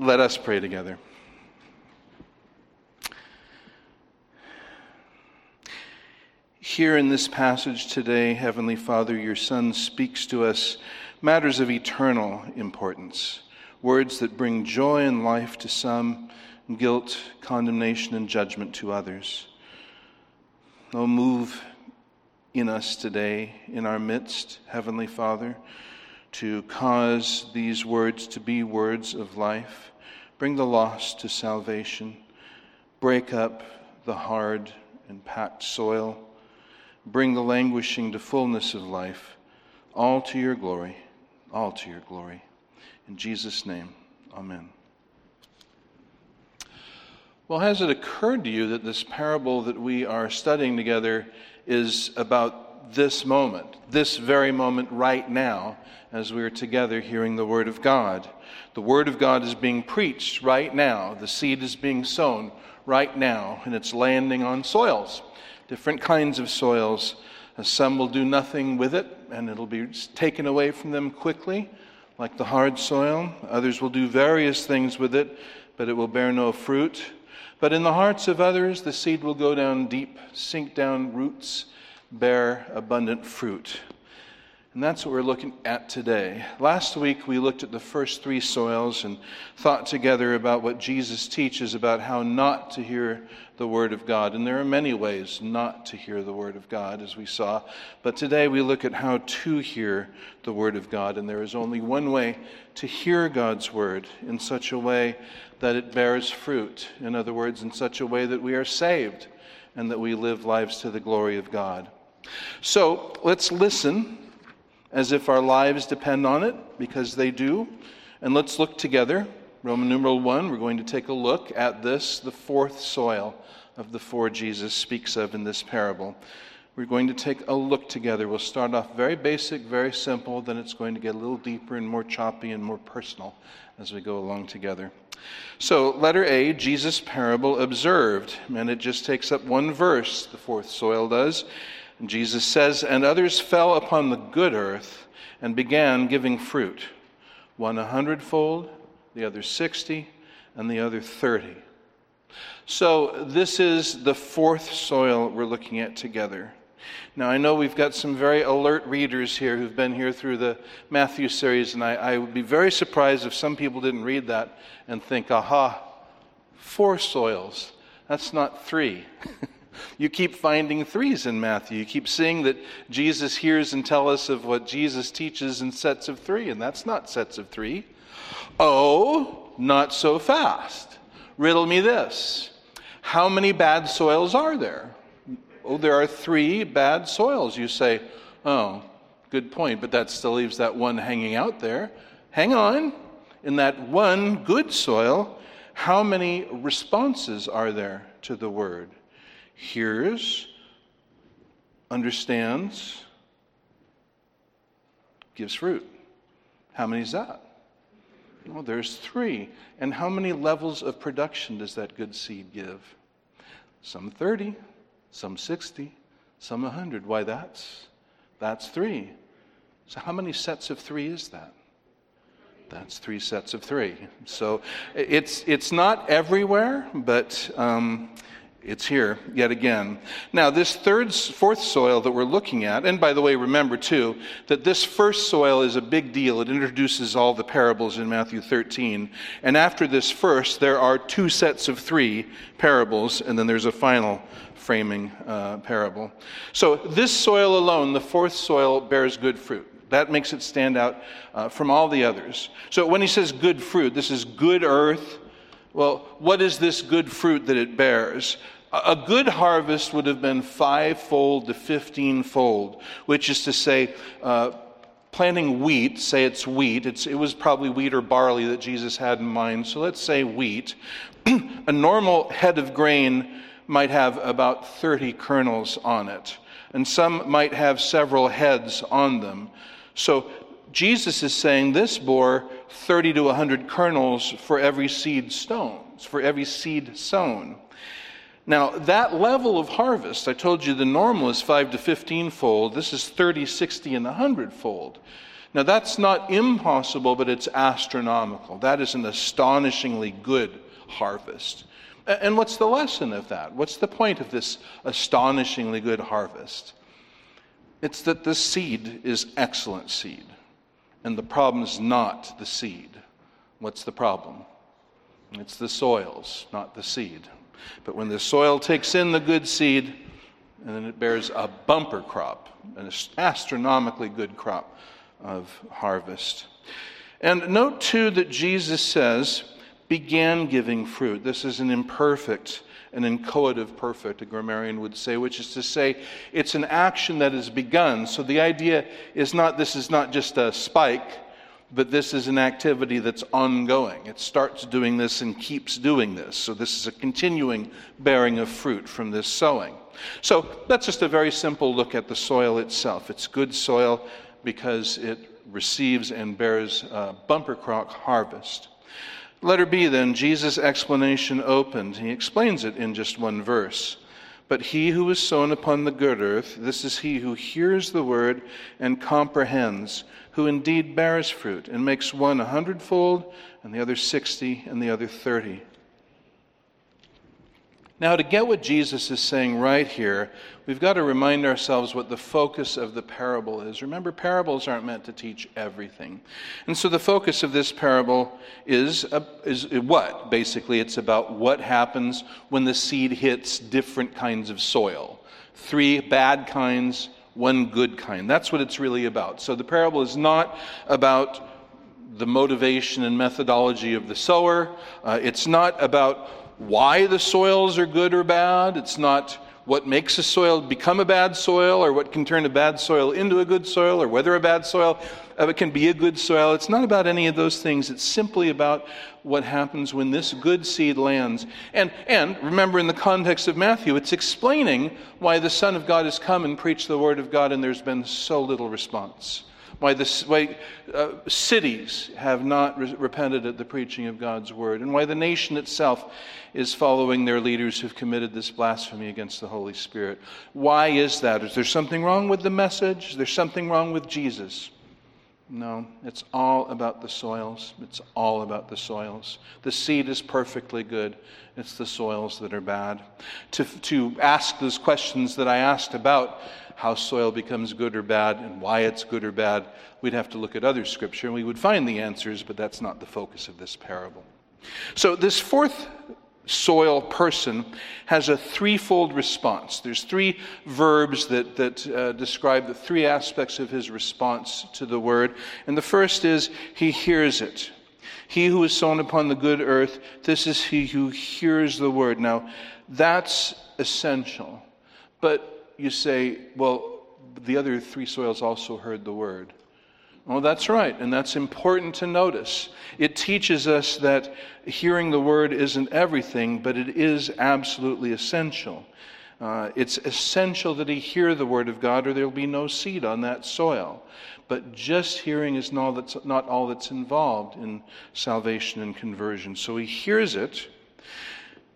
Let us pray together. Here in this passage today, Heavenly Father, your Son speaks to us matters of eternal importance, words that bring joy and life to some, guilt, condemnation, and judgment to others. Oh, move in us today, in our midst, Heavenly Father, to cause these words to be words of life. Bring the lost to salvation. Break up the hard and packed soil Bring the languishing to fullness of life, all to your glory, all to your glory. In Jesus' name, amen. Well, has it occurred to you that this parable that we are studying together is about this moment, this very moment right now, as we are together hearing the Word of God? The Word of God is being preached right now, the seed is being sown right now, and it's landing on soils different kinds of soils. Uh, some will do nothing with it, and it'll be taken away from them quickly, like the hard soil. Others will do various things with it, but it will bear no fruit. But in the hearts of others, the seed will go down deep, sink down roots, bear abundant fruit. And that's what we're looking at today. Last week, we looked at the first three soils and thought together about what Jesus teaches about how not to hear the Word of God. And there are many ways not to hear the Word of God, as we saw. But today, we look at how to hear the Word of God. And there is only one way to hear God's Word in such a way that it bears fruit. In other words, in such a way that we are saved and that we live lives to the glory of God. So let's listen as if our lives depend on it, because they do. And let's look together. Roman numeral 1, we're going to take a look at this, the fourth soil of the four Jesus speaks of in this parable. We're going to take a look together. We'll start off very basic, very simple, then it's going to get a little deeper and more choppy and more personal as we go along together. So, letter A, Jesus' parable observed, and it just takes up one verse, the fourth soil does. Jesus says, And others fell upon the good earth and began giving fruit, one a hundredfold, the other sixty, and the other thirty. So, this is the fourth soil we're looking at together. Now, I know we've got some very alert readers here who've been here through the Matthew series, and I, I would be very surprised if some people didn't read that and think, aha, four soils. That's not three. You keep finding threes in Matthew. You keep seeing that Jesus hears and tells us of what Jesus teaches in sets of three, and that's not sets of three. Oh, not so fast. Riddle me this. How many bad soils are there? Oh, there are three bad soils. You say, oh, good point, but that still leaves that one hanging out there. Hang on. In that one good soil, how many responses are there to the word? Hears, understands, gives fruit. How many is that? Well, there's three. And how many levels of production does that good seed give? Some 30, some 60, some 100. Why, that's, that's three. So, how many sets of three is that? That's three sets of three. So, it's, it's not everywhere, but um, it's here yet again. Now, this third, fourth soil that we're looking at, and by the way, remember too, that this first soil is a big deal. It introduces all the parables in Matthew 13. And after this first, there are two sets of three parables, and then there's a final framing uh, parable. So, this soil alone, the fourth soil, bears good fruit. That makes it stand out uh, from all the others. So, when he says good fruit, this is good earth well, what is this good fruit that it bears? A good harvest would have been fivefold to fifteenfold, which is to say, uh, planting wheat, say it's wheat, it's, it was probably wheat or barley that Jesus had in mind, so let's say wheat. a normal head of grain might have about 30 kernels on it, and some might have several heads on them. So Jesus is saying this bore 30 to 100 kernels for every seed stones, for every seed sown. Now, that level of harvest, I told you the normal is 5 to 15 fold. This is 30, 60, and 100 fold. Now, that's not impossible, but it's astronomical. That is an astonishingly good harvest. And what's the lesson of that? What's the point of this astonishingly good harvest? It's that the seed is excellent seed, and the problem is not the seed. What's the problem? It's the soils, not the seed. But when the soil takes in the good seed, and then it bears a bumper crop, an astronomically good crop of harvest. And note too that Jesus says, began giving fruit. This is an imperfect, an inchoative perfect, a grammarian would say, which is to say, it's an action that is begun. So the idea is not this is not just a spike, but this is an activity that's ongoing. It starts doing this and keeps doing this. So this is a continuing bearing of fruit from this sowing. So that's just a very simple look at the soil itself. It's good soil because it receives and bears a bumper crop harvest. Letter B, then, Jesus' explanation opened. He explains it in just one verse. But he who is sown upon the good earth, this is he who hears the word and comprehends, who indeed bears fruit and makes one a hundredfold, and the other sixty, and the other thirty. Now, to get what Jesus is saying right here, we've got to remind ourselves what the focus of the parable is. Remember, parables aren't meant to teach everything. And so the focus of this parable is, is what? Basically, it's about what happens when the seed hits different kinds of soil three bad kinds, one good kind. That's what it's really about. So the parable is not about the motivation and methodology of the sower, uh, it's not about why the soils are good or bad. It's not what makes a soil become a bad soil or what can turn a bad soil into a good soil or whether a bad soil can be a good soil. It's not about any of those things. It's simply about what happens when this good seed lands. And, and remember, in the context of Matthew, it's explaining why the Son of God has come and preached the Word of God and there's been so little response why, this, why uh, cities have not re- repented at the preaching of God's word, and why the nation itself is following their leaders who've committed this blasphemy against the Holy Spirit. Why is that? Is there something wrong with the message? Is there something wrong with Jesus? No, it's all about the soils. It's all about the soils. The seed is perfectly good. It's the soils that are bad. To, to ask those questions that I asked about how soil becomes good or bad and why it's good or bad, we'd have to look at other scripture and we would find the answers, but that's not the focus of this parable. So, this fourth soil person has a threefold response. There's three verbs that, that uh, describe the three aspects of his response to the word. And the first is he hears it. He who is sown upon the good earth, this is he who hears the word. Now, that's essential. But you say, well, the other three soils also heard the word. Well, that's right, and that's important to notice. It teaches us that hearing the word isn't everything, but it is absolutely essential. Uh, it's essential that he hear the word of God, or there'll be no seed on that soil. But just hearing is not, that's, not all that's involved in salvation and conversion. So he hears it,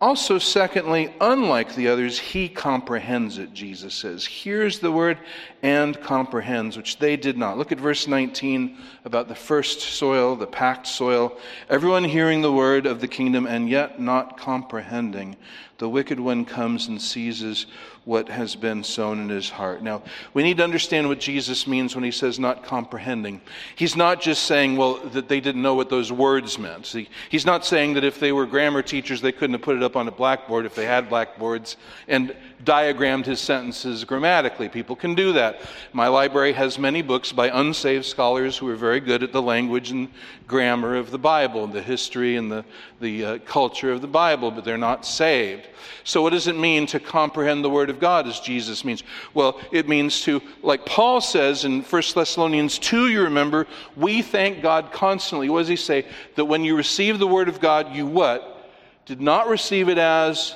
also, secondly, unlike the others, he comprehends it, Jesus says. Hears the word and comprehends, which they did not. Look at verse 19 about the first soil, the packed soil. Everyone hearing the word of the kingdom and yet not comprehending. The wicked one comes and seizes what has been sown in his heart. Now, we need to understand what Jesus means when he says not comprehending. He's not just saying, well, that they didn't know what those words meant. See, he's not saying that if they were grammar teachers, they couldn't have put it up on a blackboard if they had blackboards and diagrammed his sentences grammatically. People can do that. My library has many books by unsaved scholars who are very good at the language and grammar of the Bible, and the history and the, the uh, culture of the Bible, but they're not saved. So, what does it mean to comprehend the Word of God as Jesus means? Well, it means to, like Paul says in 1 Thessalonians 2, you remember, we thank God constantly. What does he say? That when you receive the Word of God, you what? Did not receive it as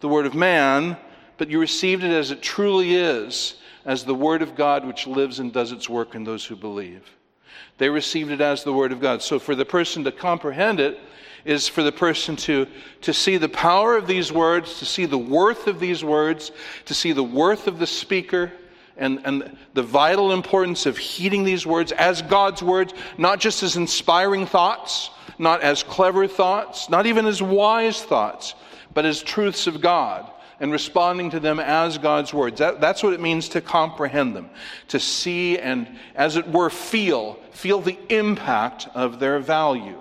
the Word of man, but you received it as it truly is, as the Word of God which lives and does its work in those who believe. They received it as the Word of God. So for the person to comprehend it is for the person to, to see the power of these words, to see the worth of these words, to see the worth of the speaker, and, and the vital importance of heeding these words as God's words, not just as inspiring thoughts, not as clever thoughts, not even as wise thoughts, but as truths of God and responding to them as God's words. That, that's what it means to comprehend them, to see and, as it were, feel, feel the impact of their value.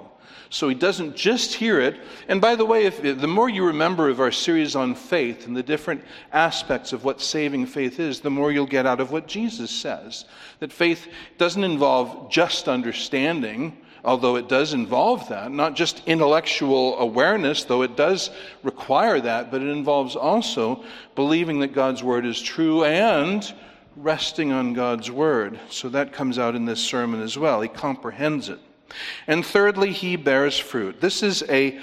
So he doesn't just hear it. And by the way, if, the more you remember of our series on faith and the different aspects of what saving faith is, the more you'll get out of what Jesus says. That faith doesn't involve just understanding, although it does involve that, not just intellectual awareness, though it does require that, but it involves also believing that God's word is true and resting on God's word. So that comes out in this sermon as well. He comprehends it. And thirdly, he bears fruit. This is a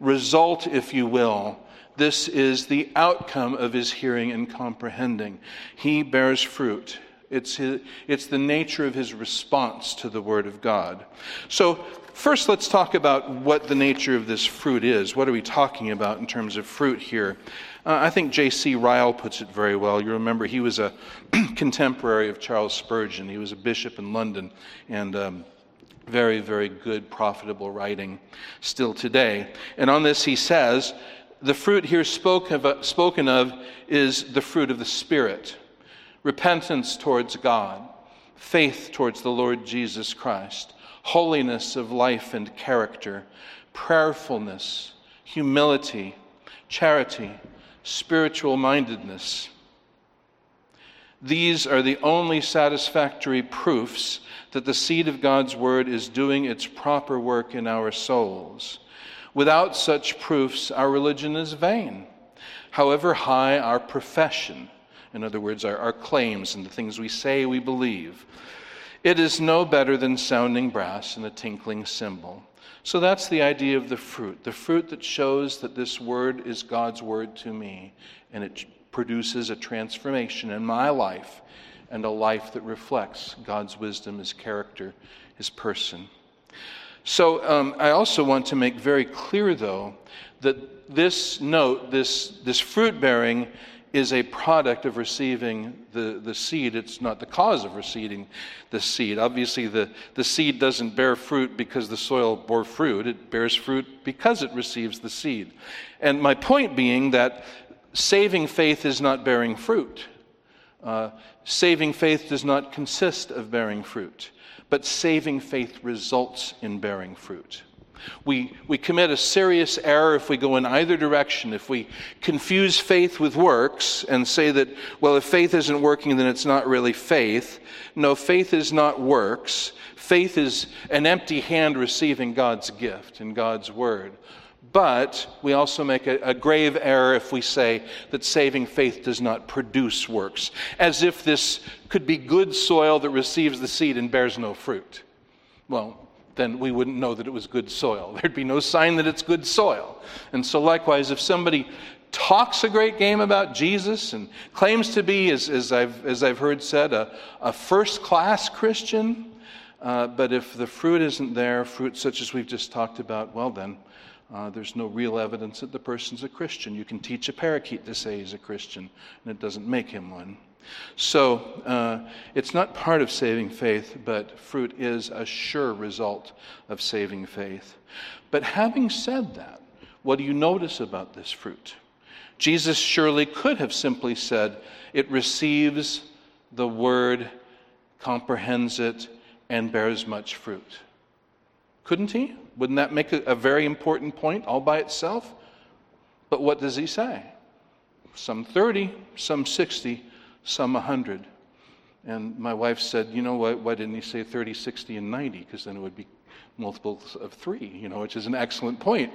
result, if you will. This is the outcome of his hearing and comprehending. He bears fruit. It's, his, it's the nature of his response to the Word of God. So, first, let's talk about what the nature of this fruit is. What are we talking about in terms of fruit here? Uh, I think J.C. Ryle puts it very well. You remember he was a contemporary of Charles Spurgeon, he was a bishop in London, and um, very, very good, profitable writing still today. And on this, he says, the fruit here spoke of, uh, spoken of is the fruit of the Spirit repentance towards God, faith towards the Lord Jesus Christ, holiness of life and character, prayerfulness, humility, charity, spiritual mindedness. These are the only satisfactory proofs that the seed of God's Word is doing its proper work in our souls. Without such proofs, our religion is vain. However high our profession, in other words, our, our claims and the things we say we believe, it is no better than sounding brass and a tinkling cymbal. So that's the idea of the fruit the fruit that shows that this word is God's word to me, and it produces a transformation in my life and a life that reflects God's wisdom, His character, His person. So um, I also want to make very clear, though, that this note, this, this fruit bearing, is a product of receiving the, the seed. It's not the cause of receiving the seed. Obviously, the, the seed doesn't bear fruit because the soil bore fruit, it bears fruit because it receives the seed. And my point being that saving faith is not bearing fruit. Uh, saving faith does not consist of bearing fruit, but saving faith results in bearing fruit. We, we commit a serious error if we go in either direction. If we confuse faith with works and say that, well, if faith isn't working, then it's not really faith. No, faith is not works. Faith is an empty hand receiving God's gift and God's word. But we also make a, a, grave error if we say that saving faith does not produce works, as if this could be good soil that receives the seed and bears no fruit. Well, then we wouldn't know that it was good soil. There'd be no sign that it's good soil. And so, likewise, if somebody talks a great game about Jesus and claims to be, as, as, I've, as I've heard said, a, a first class Christian, uh, but if the fruit isn't there, fruit such as we've just talked about, well, then uh, there's no real evidence that the person's a Christian. You can teach a parakeet to say he's a Christian, and it doesn't make him one. So uh, it's not part of saving faith, but fruit is a sure result of saving faith. But having said that, what do you notice about this fruit? Jesus surely could have simply said, It receives the word, comprehends it, and bears much fruit. Couldn't he? Wouldn't that make a, a very important point all by itself? But what does he say? Some 30, some 60, some 100. And my wife said, you know what, why didn't he say 30, 60, and 90? Because then it would be multiples of three, you know, which is an excellent point.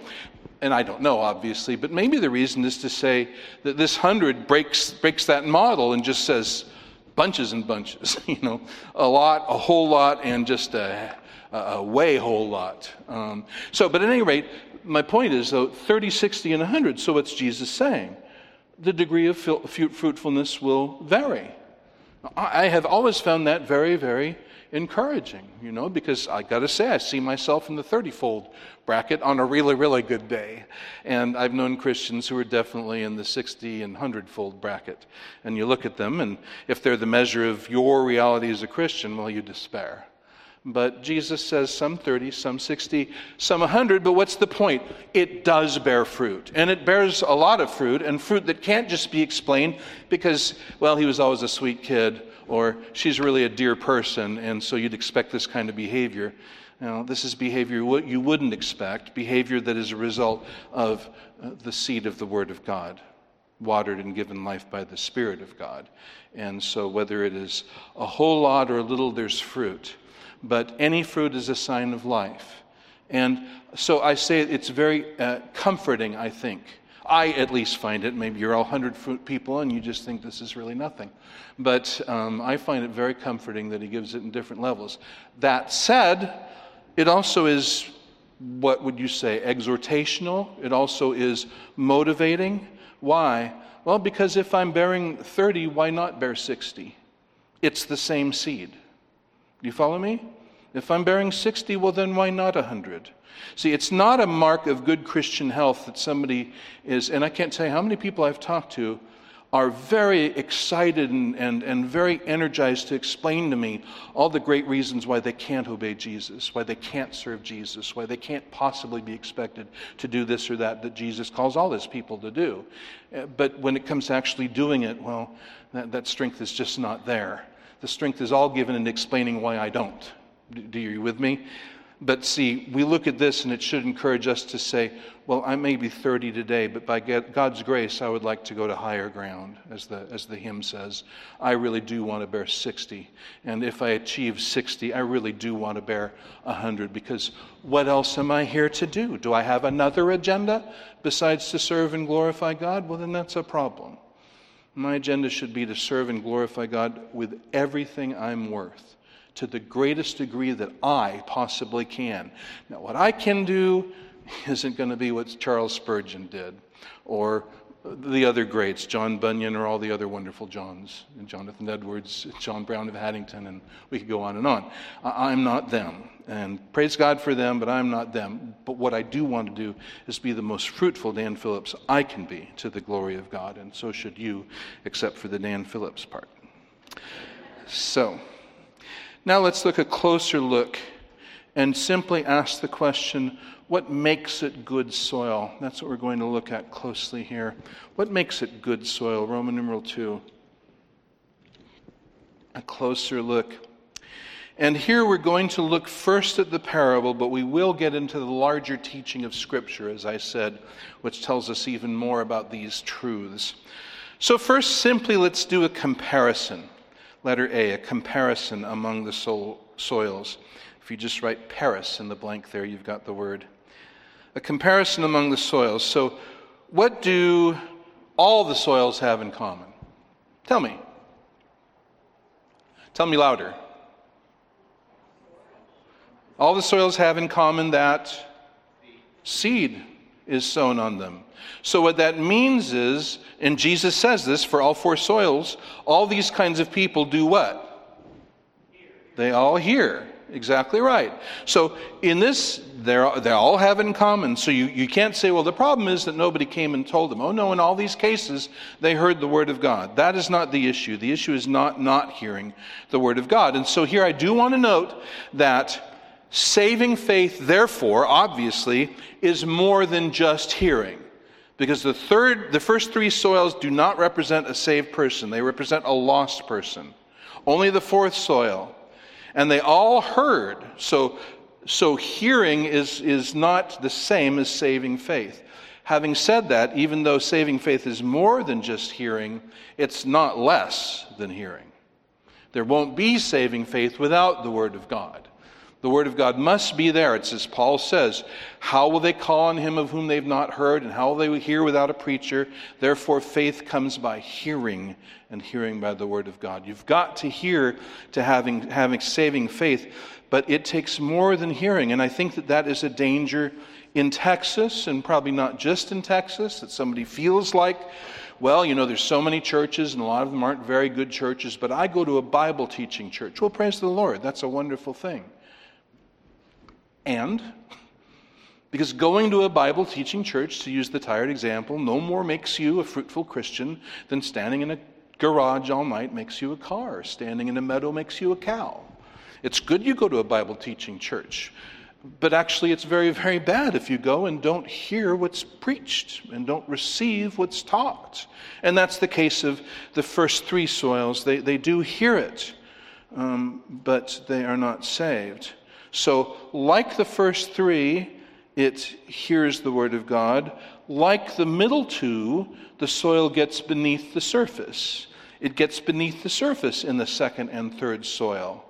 And I don't know, obviously, but maybe the reason is to say that this 100 breaks, breaks that model and just says bunches and bunches, you know, a lot, a whole lot, and just a a way whole lot. Um, so, but at any rate, my point is though 30, 60, and 100. So, what's Jesus saying? The degree of fruitfulness will vary. I have always found that very, very encouraging, you know, because I got to say, I see myself in the 30 fold bracket on a really, really good day. And I've known Christians who are definitely in the 60 and 100 fold bracket. And you look at them, and if they're the measure of your reality as a Christian, well, you despair. But Jesus says some 30, some 60, some 100. But what's the point? It does bear fruit. And it bears a lot of fruit, and fruit that can't just be explained because, well, he was always a sweet kid or she's really a dear person, and so you'd expect this kind of behavior. Now, this is behavior what you wouldn't expect, behavior that is a result of uh, the seed of the Word of God, watered and given life by the Spirit of God. And so, whether it is a whole lot or a little, there's fruit. But any fruit is a sign of life. And so I say it's very uh, comforting, I think, I at least find it. Maybe you're all 100 fruit people and you just think this is really nothing. But um, I find it very comforting that he gives it in different levels. That said, it also is, what would you say, exhortational. It also is motivating. Why? Well, because if I'm bearing 30, why not bear 60? It's the same seed. Do you follow me? If I'm bearing 60, well, then why not 100? See, it's not a mark of good Christian health that somebody is, and I can't tell you how many people I've talked to are very excited and, and, and very energized to explain to me all the great reasons why they can't obey Jesus, why they can't serve Jesus, why they can't possibly be expected to do this or that that Jesus calls all his people to do. Uh, but when it comes to actually doing it, well, that, that strength is just not there. The strength is all given in explaining why I don't. Do you with me? But see, we look at this and it should encourage us to say, well, I may be 30 today, but by God's grace, I would like to go to higher ground, as the, as the hymn says. I really do want to bear 60. And if I achieve 60, I really do want to bear 100, because what else am I here to do? Do I have another agenda besides to serve and glorify God? Well, then that's a problem. My agenda should be to serve and glorify God with everything I'm worth to the greatest degree that I possibly can. Now, what I can do isn't going to be what Charles Spurgeon did or the other greats, John Bunyan or all the other wonderful Johns, and Jonathan Edwards, John Brown of Haddington, and we could go on and on. I'm not them. And praise God for them, but I'm not them. But what I do want to do is be the most fruitful Dan Phillips I can be to the glory of God, and so should you, except for the Dan Phillips part. So, now let's look a closer look and simply ask the question what makes it good soil? That's what we're going to look at closely here. What makes it good soil? Roman numeral 2. A closer look. And here we're going to look first at the parable, but we will get into the larger teaching of Scripture, as I said, which tells us even more about these truths. So, first, simply let's do a comparison. Letter A, a comparison among the so- soils. If you just write Paris in the blank there, you've got the word. A comparison among the soils. So, what do all the soils have in common? Tell me. Tell me louder. All the soils have in common that seed is sown on them. So, what that means is, and Jesus says this for all four soils, all these kinds of people do what? They all hear. Exactly right. So, in this, they're, all have in common. So, you, you can't say, well, the problem is that nobody came and told them. Oh, no, in all these cases, they heard the Word of God. That is not the issue. The issue is not not hearing the Word of God. And so, here I do want to note that Saving faith, therefore, obviously, is more than just hearing. Because the third, the first three soils do not represent a saved person, they represent a lost person. Only the fourth soil. And they all heard. So, so hearing is, is not the same as saving faith. Having said that, even though saving faith is more than just hearing, it's not less than hearing. There won't be saving faith without the Word of God. The Word of God must be there. It's as Paul says, How will they call on him of whom they've not heard? And how will they hear without a preacher? Therefore, faith comes by hearing, and hearing by the Word of God. You've got to hear to having, having saving faith, but it takes more than hearing. And I think that that is a danger in Texas, and probably not just in Texas, that somebody feels like, well, you know, there's so many churches, and a lot of them aren't very good churches, but I go to a Bible teaching church. Well, praise the Lord. That's a wonderful thing. And because going to a Bible teaching church, to use the tired example, no more makes you a fruitful Christian than standing in a garage all night makes you a car, standing in a meadow makes you a cow. It's good you go to a Bible teaching church, but actually it's very, very bad if you go and don't hear what's preached and don't receive what's taught. And that's the case of the first three soils. They, they do hear it, um, but they are not saved. So, like the first three, it hears the word of God. Like the middle two, the soil gets beneath the surface. It gets beneath the surface in the second and third soil.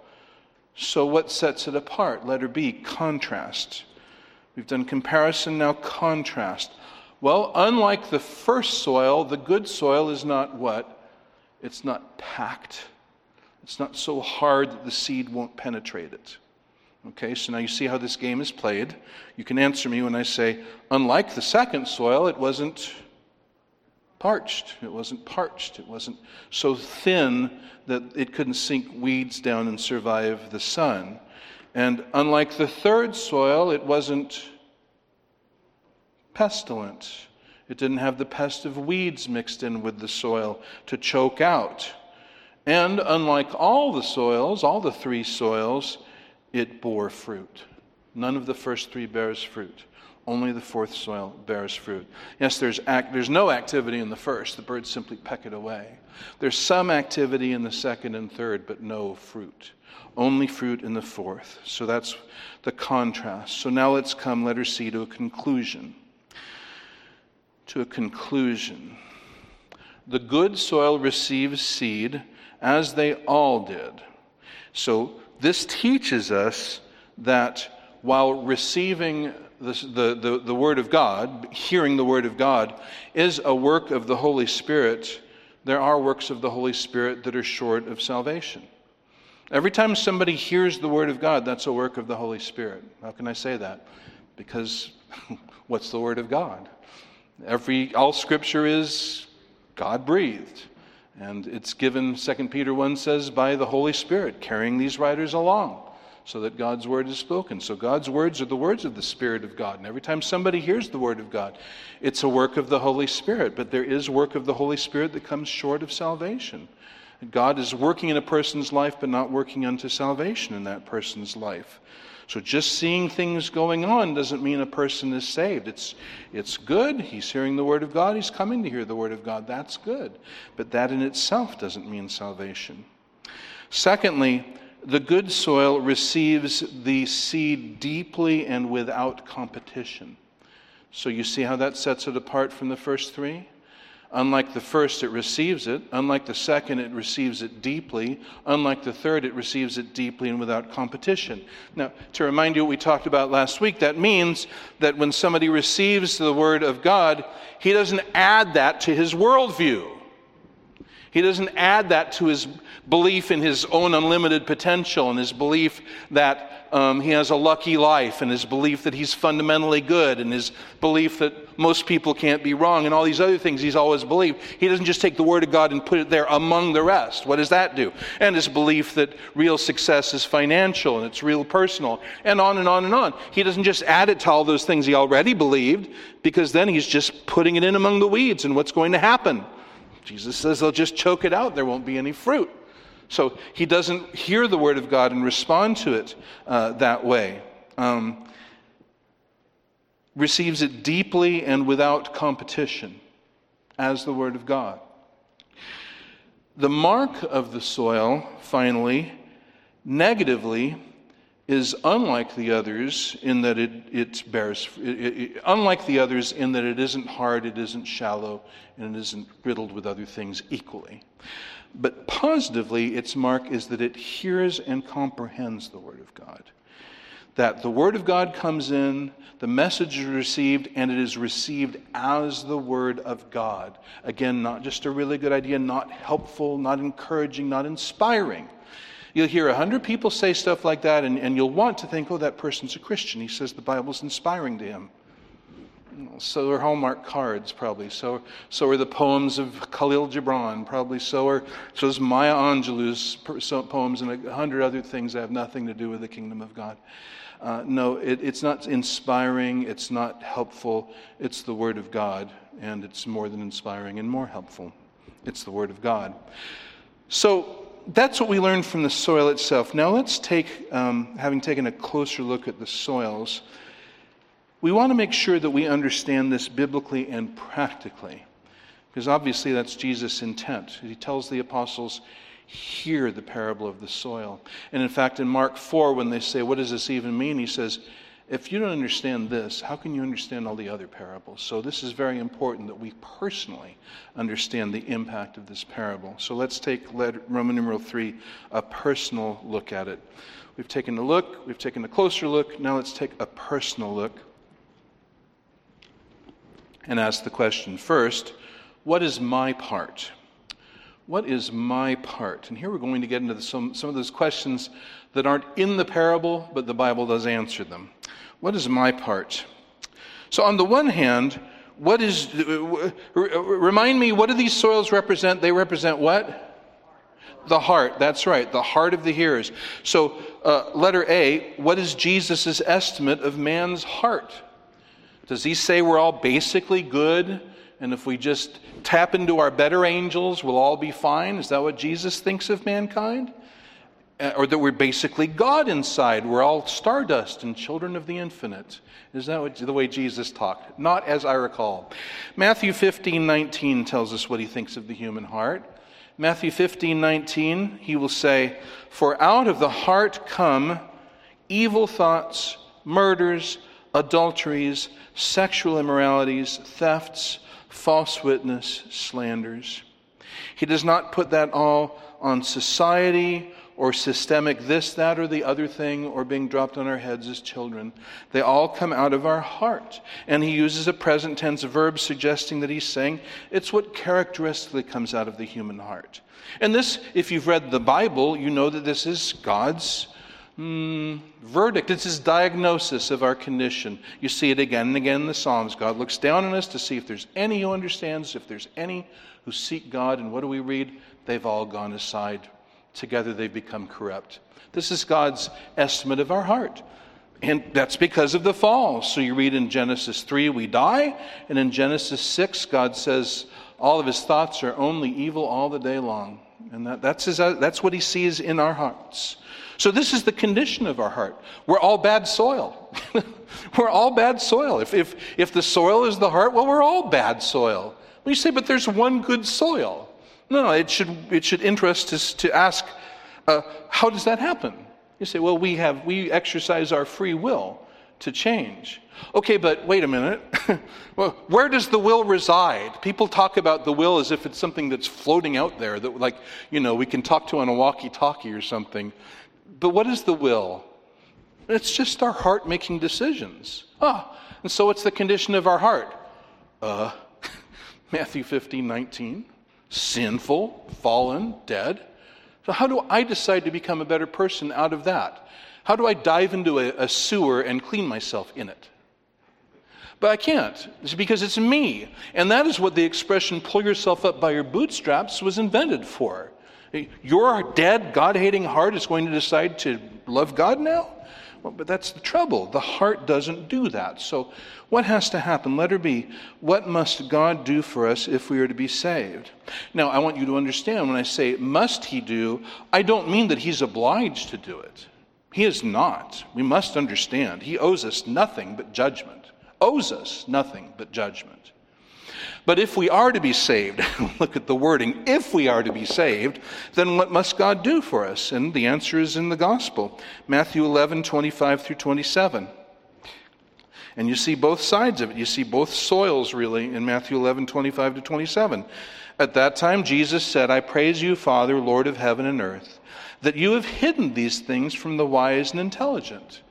So, what sets it apart? Letter B, contrast. We've done comparison, now contrast. Well, unlike the first soil, the good soil is not what? It's not packed. It's not so hard that the seed won't penetrate it. Okay, so now you see how this game is played. You can answer me when I say, unlike the second soil, it wasn't parched. It wasn't parched. It wasn't so thin that it couldn't sink weeds down and survive the sun. And unlike the third soil, it wasn't pestilent. It didn't have the pest of weeds mixed in with the soil to choke out. And unlike all the soils, all the three soils, it bore fruit. None of the first three bears fruit. Only the fourth soil bears fruit. Yes, there's, act, there's no activity in the first. The birds simply peck it away. There's some activity in the second and third, but no fruit. Only fruit in the fourth. So that's the contrast. So now let's come, letter C, to a conclusion. To a conclusion. The good soil receives seed as they all did. So this teaches us that while receiving the, the, the, Word of God, hearing the Word of God, is a work of the Holy Spirit, there are works of the Holy Spirit that are short of salvation. Every time somebody hears the Word of God, that's a work of the Holy Spirit. How can I say that? Because what's the Word of God? Every, all Scripture is God breathed. And it's given, 2 Peter 1 says, by the Holy Spirit, carrying these writers along so that God's word is spoken. So God's words are the words of the Spirit of God. And every time somebody hears the word of God, it's a work of the Holy Spirit. But there is work of the Holy Spirit that comes short of salvation. God is working in a person's life, but not working unto salvation in that person's life. So just seeing things going on doesn't mean a person is saved. It's, it's good. He's hearing the Word of God. He's coming to hear the Word of God. That's good. But that in itself doesn't mean salvation. Secondly, the good soil receives the seed deeply and without competition. So you see how that sets it apart from the first three? Unlike the first, it receives it. Unlike the second, it receives it deeply. Unlike the third, it receives it deeply and without competition. Now, to remind you what we talked about last week, that means that when somebody receives the Word of God, he doesn't add that to his worldview. He doesn't add that to his belief in his own unlimited potential and his belief that um, he has a lucky life and his belief that he's fundamentally good and his belief that most people can't be wrong and all these other things he's always believed. He doesn't just take the Word of God and put it there among the rest. What does that do? And his belief that real success is financial and it's real personal and on and on and on. He doesn't just add it to all those things he already believed because then he's just putting it in among the weeds and what's going to happen. Jesus says they'll just choke it out, there won't be any fruit. So he doesn't hear the word of God and respond to it uh, that way. Um, receives it deeply and without competition as the word of God. The mark of the soil, finally, negatively, is unlike the others in that it, it bears, it, it, unlike the others in that it isn't hard, it isn't shallow, and it isn't riddled with other things equally. But positively, its mark is that it hears and comprehends the Word of God. That the Word of God comes in, the message is received, and it is received as the Word of God. Again, not just a really good idea, not helpful, not encouraging, not inspiring You'll hear a hundred people say stuff like that, and, and you'll want to think, oh, that person's a Christian. He says the Bible's inspiring to him. So are Hallmark cards, probably. So, so are the poems of Khalil Gibran, probably. So are so is Maya Angelou's poems and a hundred other things that have nothing to do with the kingdom of God. Uh, no, it, it's not inspiring. It's not helpful. It's the Word of God, and it's more than inspiring and more helpful. It's the Word of God. So that's what we learned from the soil itself. Now let's take, um, having taken a closer look at the soils we want to make sure that we understand this biblically and practically, because obviously that's Jesus' intent. He tells the apostles, Hear the parable of the soil. And in fact, in Mark 4, when they say, What does this even mean? He says, If you don't understand this, how can you understand all the other parables? So, this is very important that we personally understand the impact of this parable. So, let's take Roman numeral 3, a personal look at it. We've taken a look, we've taken a closer look, now let's take a personal look and ask the question first what is my part? What is my part? And here we're going to get into the, some, some of those questions that aren't in the parable, but the Bible does answer them. What is my part? So, on the one hand, what is, remind me, what do these soils represent? They represent what? The heart, that's right, the heart of the hearers. So, uh, letter A, what is Jesus' estimate of man's heart? Does he say we're all basically good? And if we just tap into our better angels, we'll all be fine? Is that what Jesus thinks of mankind? Uh, or that we're basically God inside. We're all stardust and children of the infinite. Is that what, the way Jesus talked? Not as I recall. Matthew 15 19 tells us what he thinks of the human heart. Matthew 15 19, he will say, For out of the heart come evil thoughts, murders, adulteries, sexual immoralities, thefts, false witness, slanders. He does not put that all on society or systemic this, that, or the other thing, or being dropped on our heads as children. They all come out of our heart. And he uses a present tense verb suggesting that he's saying it's what characteristically comes out of the human heart. And this, if you've read the Bible, you know that this is God's mm, verdict. It's his diagnosis of our condition. You see it again and again in the Psalms. God looks down on us to see if there's any who understands, if there's any who seek God. And what do we read? They've all gone aside. Together they've become corrupt. This is God's estimate of our heart. And that's because of the fall. So you read in Genesis 3, we die. And in Genesis 6, God says, all of his thoughts are only evil all the day long. And that, that's, his, that's what he sees in our hearts. So, this is the condition of our heart. We're all bad soil. we're all bad soil. If, if, if the soil is the heart, well, we're all bad soil. You say, but there's one good soil. No, no, it should, it should interest us to ask, uh, how does that happen? You say, well, we, have, we exercise our free will to change. Okay, but wait a minute. well, where does the will reside? People talk about the will as if it's something that's floating out there that, like, you know, we can talk to on a walkie talkie or something. But what is the will? It's just our heart making decisions. Ah, and so it's the condition of our heart. Uh, Matthew 15, 19. Sinful, fallen, dead. So, how do I decide to become a better person out of that? How do I dive into a, a sewer and clean myself in it? But I can't. It's because it's me. And that is what the expression pull yourself up by your bootstraps was invented for. Your dead, God hating heart is going to decide to love God now? Well, but that's the trouble. The heart doesn't do that. So, what has to happen? Letter B. What must God do for us if we are to be saved? Now, I want you to understand when I say must He do, I don't mean that He's obliged to do it. He is not. We must understand. He owes us nothing but judgment. Owes us nothing but judgment. But if we are to be saved, look at the wording, if we are to be saved, then what must God do for us? And the answer is in the gospel Matthew 11, 25 through 27. And you see both sides of it. You see both soils, really, in Matthew 11, 25 to 27. At that time, Jesus said, I praise you, Father, Lord of heaven and earth, that you have hidden these things from the wise and intelligent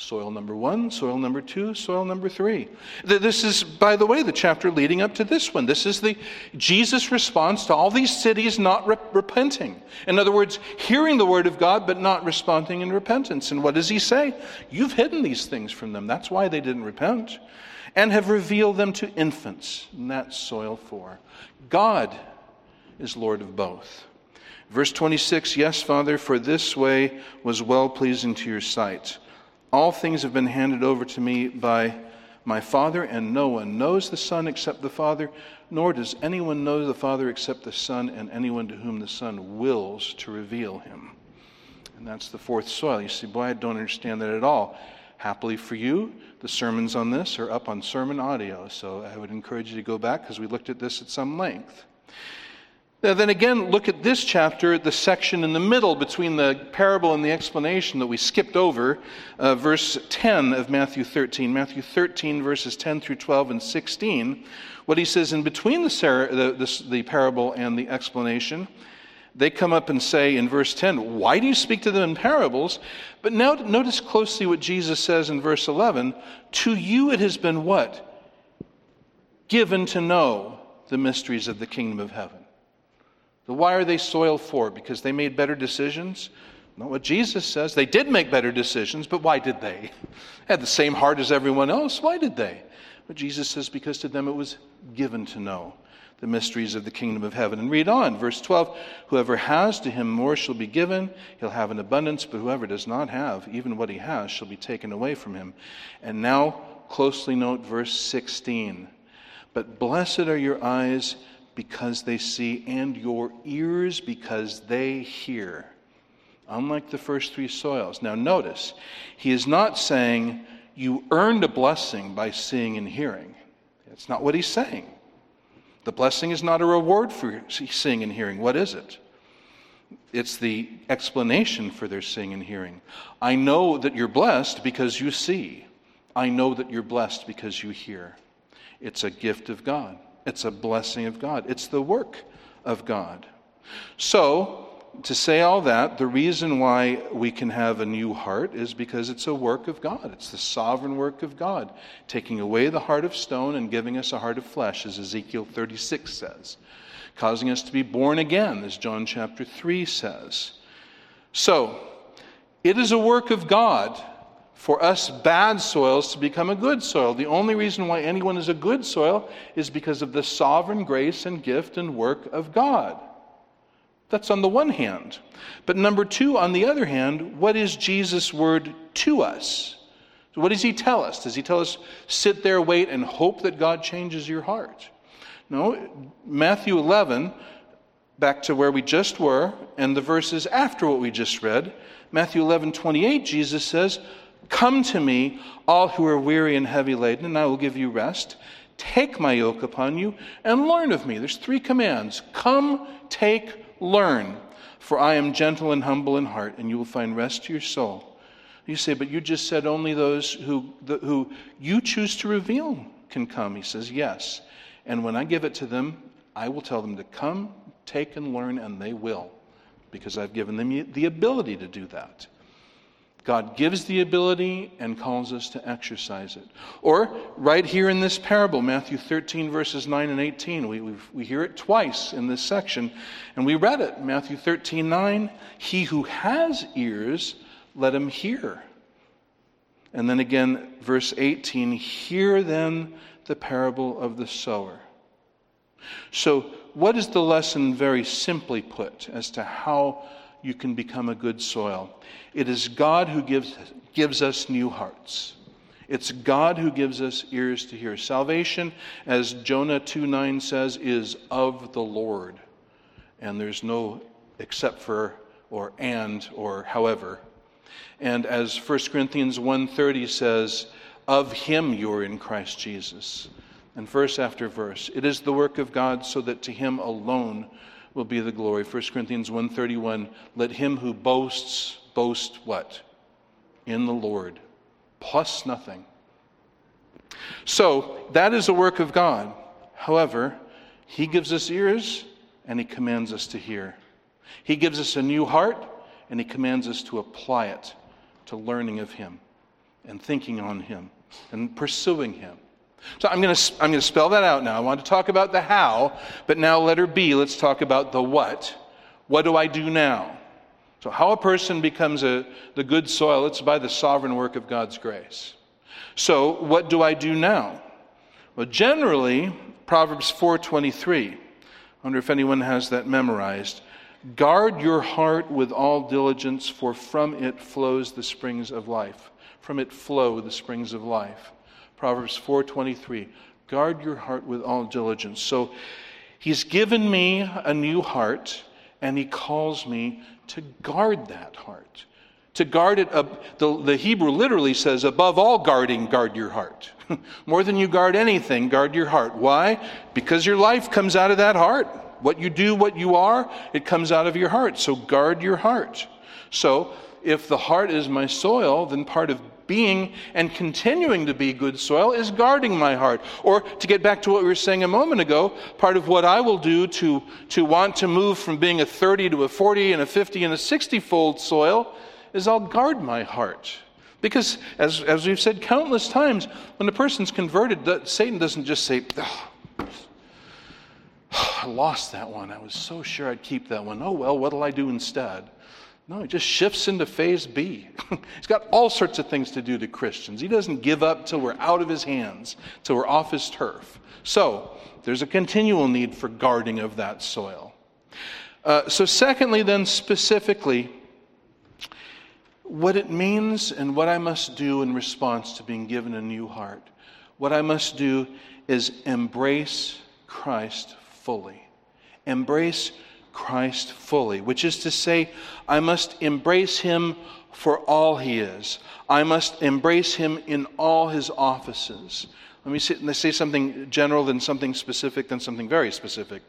Soil number one, soil number two, soil number three. This is, by the way, the chapter leading up to this one. This is the Jesus' response to all these cities not repenting. In other words, hearing the word of God but not responding in repentance. And what does he say? You've hidden these things from them. That's why they didn't repent. and have revealed them to infants. And that's soil four. God is Lord of both. Verse 26 Yes, Father, for this way was well pleasing to your sight. All things have been handed over to me by my Father, and no one knows the Son except the Father, nor does anyone know the Father except the Son, and anyone to whom the Son wills to reveal him. And that's the fourth soil. You see, boy, I don't understand that at all. Happily for you, the sermons on this are up on SermonAudio, so I would encourage you to go back because we looked at this at some length. Now, then again, look at this chapter, the section in the middle between the parable and the explanation that we skipped over, uh, verse 10 of Matthew 13. Matthew 13, verses 10 through 12 and 16. What he says in between the, the, the, the parable and the explanation, they come up and say in verse 10, Why do you speak to them in parables? But now notice closely what Jesus says in verse 11 To you it has been what? Given to know the mysteries of the kingdom of heaven. So why are they soil for? Because they made better decisions? Not what Jesus says. They did make better decisions, but why did they? Had the same heart as everyone else. Why did they? But Jesus says, because to them it was given to know the mysteries of the kingdom of heaven. And read on, verse 12 Whoever has to him more shall be given, he'll have an abundance, but whoever does not have, even what he has, shall be taken away from him. And now, closely note verse 16. But blessed are your eyes because they see, and your ears because they hear. Unlike the first three soils. Now, notice, he is not saying you earned a blessing by seeing and hearing. That's not what he's saying. The blessing is not a reward for seeing and hearing. What is it? It's the explanation for their seeing and hearing. I know that you're blessed because you see. I know that you're blessed because you hear. It's a gift of God. It's a blessing of God, it's the work of God. So, to say all that, the reason why we can have a new heart is because it's a work of God. It's the sovereign work of God, taking away the heart of stone and giving us a heart of flesh, as Ezekiel 36 says, causing us to be born again, as John chapter 3 says. So, it is a work of God for us bad soils to become a good soil. The only reason why anyone is a good soil is because of the sovereign grace and gift and work of God. That's on the one hand. But number two, on the other hand, what is Jesus' word to us? What does he tell us? Does he tell us, sit there, wait, and hope that God changes your heart? No. Matthew 11, back to where we just were, and the verses after what we just read, Matthew 11, 28, Jesus says, Come to me, all who are weary and heavy laden, and I will give you rest. Take my yoke upon you and learn of me. There's three commands come, take, learn. For I am gentle and humble in heart, and you will find rest to your soul. You say, but you just said only those who, the, who you choose to reveal can come. He says, yes. And when I give it to them, I will tell them to come, take, and learn, and they will, because I've given them the ability to do that. God gives the ability and calls us to exercise it. Or, right here in this parable, Matthew 13, verses 9 and 18, we, we hear it twice in this section, and we read it. Matthew 13, 9, He who has ears, let him hear. And then again, verse 18, Hear then the parable of the sower. So, what is the lesson very simply put as to how you can become a good soil. It is God who gives, gives us new hearts. It's God who gives us ears to hear. Salvation, as Jonah 2 9 says, is of the Lord. And there's no except for or and or however. And as 1 Corinthians 1:30 says, of him you are in Christ Jesus. And verse after verse, it is the work of God so that to him alone will be the glory. 1 Corinthians 1:31 Let him who boasts boast what? In the Lord. Plus nothing. So, that is a work of God. However, he gives us ears and he commands us to hear. He gives us a new heart and he commands us to apply it to learning of him and thinking on him and pursuing him. So I'm going to I'm going to spell that out now. I want to talk about the how, but now letter B, let's talk about the what. What do I do now? So how a person becomes a, the good soil, it's by the sovereign work of God's grace. So what do I do now? Well, generally, Proverbs 4:23. I wonder if anyone has that memorized. Guard your heart with all diligence, for from it flows the springs of life. From it flow the springs of life. Proverbs 4:23. Guard your heart with all diligence. So he's given me a new heart and he calls me to guard that heart. To guard it, the, the Hebrew literally says, above all guarding, guard your heart. More than you guard anything, guard your heart. Why? Because your life comes out of that heart. What you do, what you are, it comes out of your heart. So guard your heart. So if the heart is my soil, then part of being and continuing to be good soil is guarding my heart. Or to get back to what we were saying a moment ago, part of what I will do to, to want to move from being a 30 to a 40 and a 50 and a 60 fold soil is I'll guard my heart. Because, as, as we've said countless times, when a person's converted, Satan doesn't just say, oh, I lost that one. I was so sure I'd keep that one. Oh, well, what'll I do instead? No, he just shifts into phase B. He's got all sorts of things to do to Christians. He doesn't give up till we're out of his hands, till we're off his turf. So, there's a continual need for guarding of that soil. Uh, so, secondly, then, specifically, what it means and what I must do in response to being given a new heart. What I must do is embrace Christ fully. Embrace Christ fully, which is to say, I must embrace him for all he is. I must embrace him in all his offices. Let me say, say something general, then something specific, then something very specific.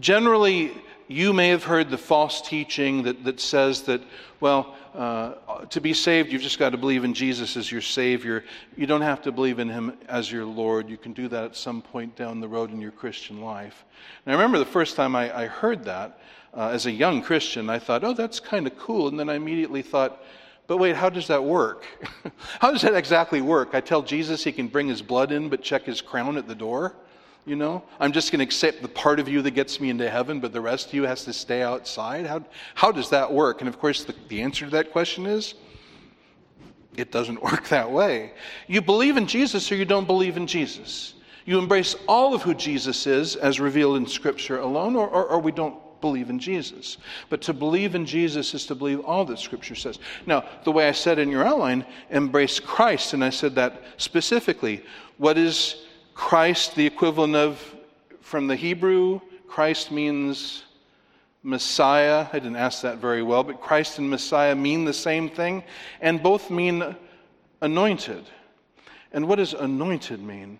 Generally, you may have heard the false teaching that, that says that, well, uh, to be saved, you've just got to believe in Jesus as your Savior. You don't have to believe in Him as your Lord. You can do that at some point down the road in your Christian life. And I remember the first time I, I heard that uh, as a young Christian, I thought, oh, that's kind of cool. And then I immediately thought, but wait, how does that work? how does that exactly work? I tell Jesus he can bring his blood in, but check his crown at the door? You know, I'm just going to accept the part of you that gets me into heaven, but the rest of you has to stay outside. How, how does that work? And of course, the, the answer to that question is it doesn't work that way. You believe in Jesus or you don't believe in Jesus. You embrace all of who Jesus is as revealed in Scripture alone, or, or, or we don't believe in Jesus. But to believe in Jesus is to believe all that Scripture says. Now, the way I said in your outline, embrace Christ, and I said that specifically. What is Christ the equivalent of, from the Hebrew, Christ means Messiah. I didn't ask that very well, but Christ and Messiah mean the same thing, and both mean anointed. And what does anointed mean?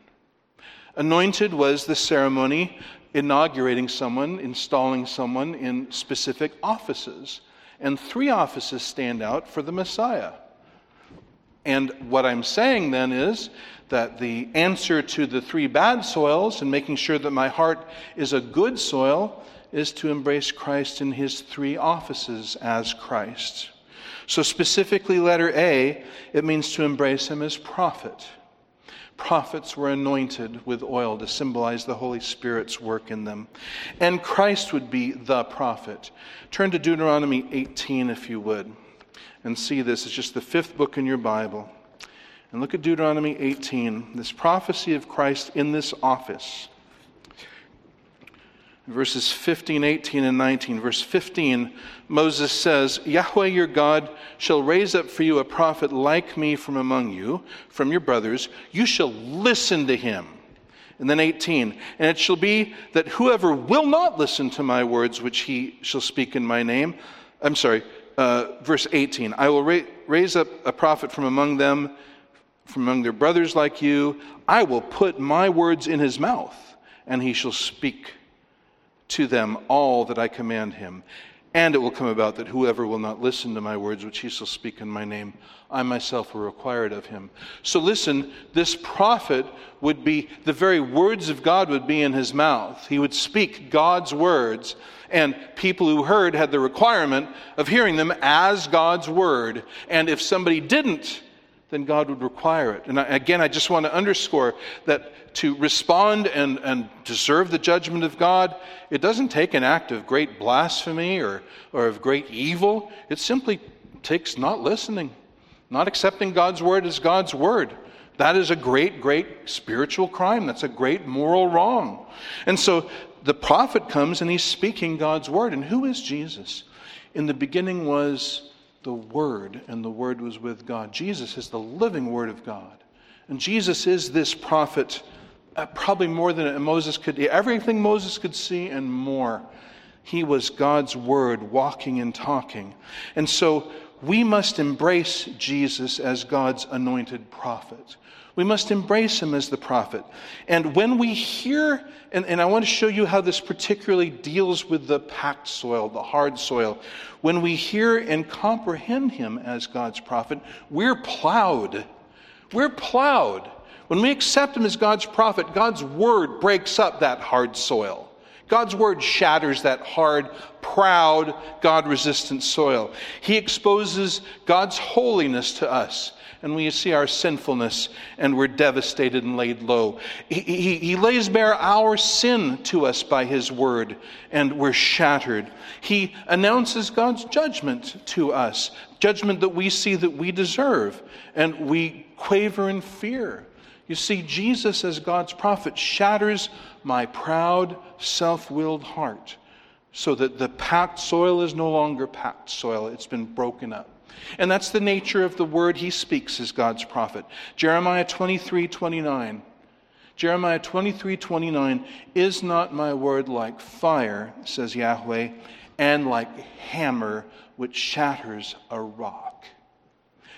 Anointed was the ceremony inaugurating someone, installing someone in specific offices. And three offices stand out for the Messiah. And what I'm saying then is that the answer to the three bad soils and making sure that my heart is a good soil is to embrace Christ in his three offices as Christ. So, specifically, letter A, it means to embrace him as prophet. Prophets were anointed with oil to symbolize the Holy Spirit's work in them. And Christ would be the prophet. Turn to Deuteronomy 18, if you would, and see this. It's just the fifth book in your Bible. And look at Deuteronomy 18, this prophecy of Christ in this office. Verses 15, 18, and 19. Verse 15, Moses says, Yahweh your God shall raise up for you a prophet like me from among you, from your brothers. You shall listen to him. And then 18, and it shall be that whoever will not listen to my words, which he shall speak in my name, I'm sorry, uh, verse 18, I will ra- raise up a prophet from among them from among their brothers like you. I will put my words in his mouth, and he shall speak to them all that I command him. And it will come about that whoever will not listen to my words, which he shall speak in my name, I myself will require it of him. So listen, this prophet would be, the very words of God would be in his mouth. He would speak God's words, and people who heard had the requirement of hearing them as God's word. And if somebody didn't then God would require it. And I, again, I just want to underscore that to respond and, and deserve the judgment of God, it doesn't take an act of great blasphemy or, or of great evil. It simply takes not listening, not accepting God's word as God's word. That is a great, great spiritual crime. That's a great moral wrong. And so the prophet comes and he's speaking God's word. And who is Jesus? In the beginning was the Word, and the Word was with God. Jesus is the living Word of God. And Jesus is this prophet, uh, probably more than Moses could, everything Moses could see and more. He was God's Word walking and talking. And so we must embrace Jesus as God's anointed prophet. We must embrace him as the prophet. And when we hear, and, and, I want to show you how this particularly deals with the packed soil, the hard soil. When we hear and comprehend him as God's prophet, we're plowed. We're plowed. When we accept him as God's prophet, God's word breaks up that hard soil. God's word shatters that hard, proud, God resistant soil. He exposes God's holiness to us and we see our sinfulness and we're devastated and laid low. He, he, he, lays bare our sin to us by His word and we're shattered. He announces God's judgment to us, judgment that we see that we deserve, and we quaver in fear. You see, Jesus, as God's prophet, shatters my proud, self willed heart so that the packed soil is no longer packed soil, it's been broken up. And that's the nature of the word he speaks as God's prophet. Jeremiah 23 29. Jeremiah 23 29. Is not my word like fire, says Yahweh, and like hammer which shatters a rock?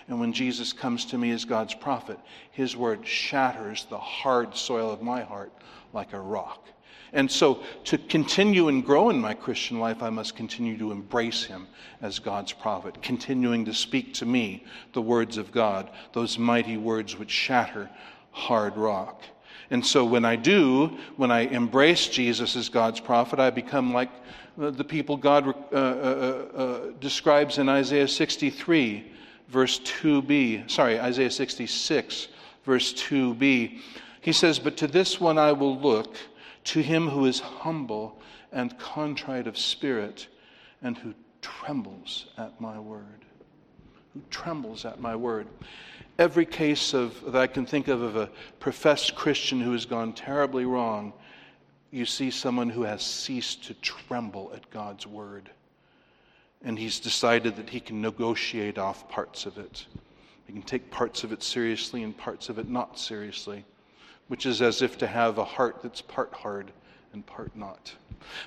And when Jesus comes to me as God's prophet, his word shatters the hard soil of my heart like a rock. And so, to continue and grow in my Christian life, I must continue to embrace him as God's prophet, continuing to speak to me the words of God, those mighty words which shatter hard rock. And so, when I do, when I embrace Jesus as God's prophet, I become like the people God uh, uh, uh, uh, describes in Isaiah 63, verse 2b. Sorry, Isaiah 66, verse 2b. He says, But to this one I will look to him who is humble and contrite of spirit and who trembles at my word. Who trembles at my word. Every case of, that I can think of of a professed Christian who has gone terribly wrong, you see someone who has ceased to tremble at God's word. And he's decided that he can negotiate off parts of it. He can take parts of it seriously and parts of it not seriously which is as if to have a heart that's part hard and part not.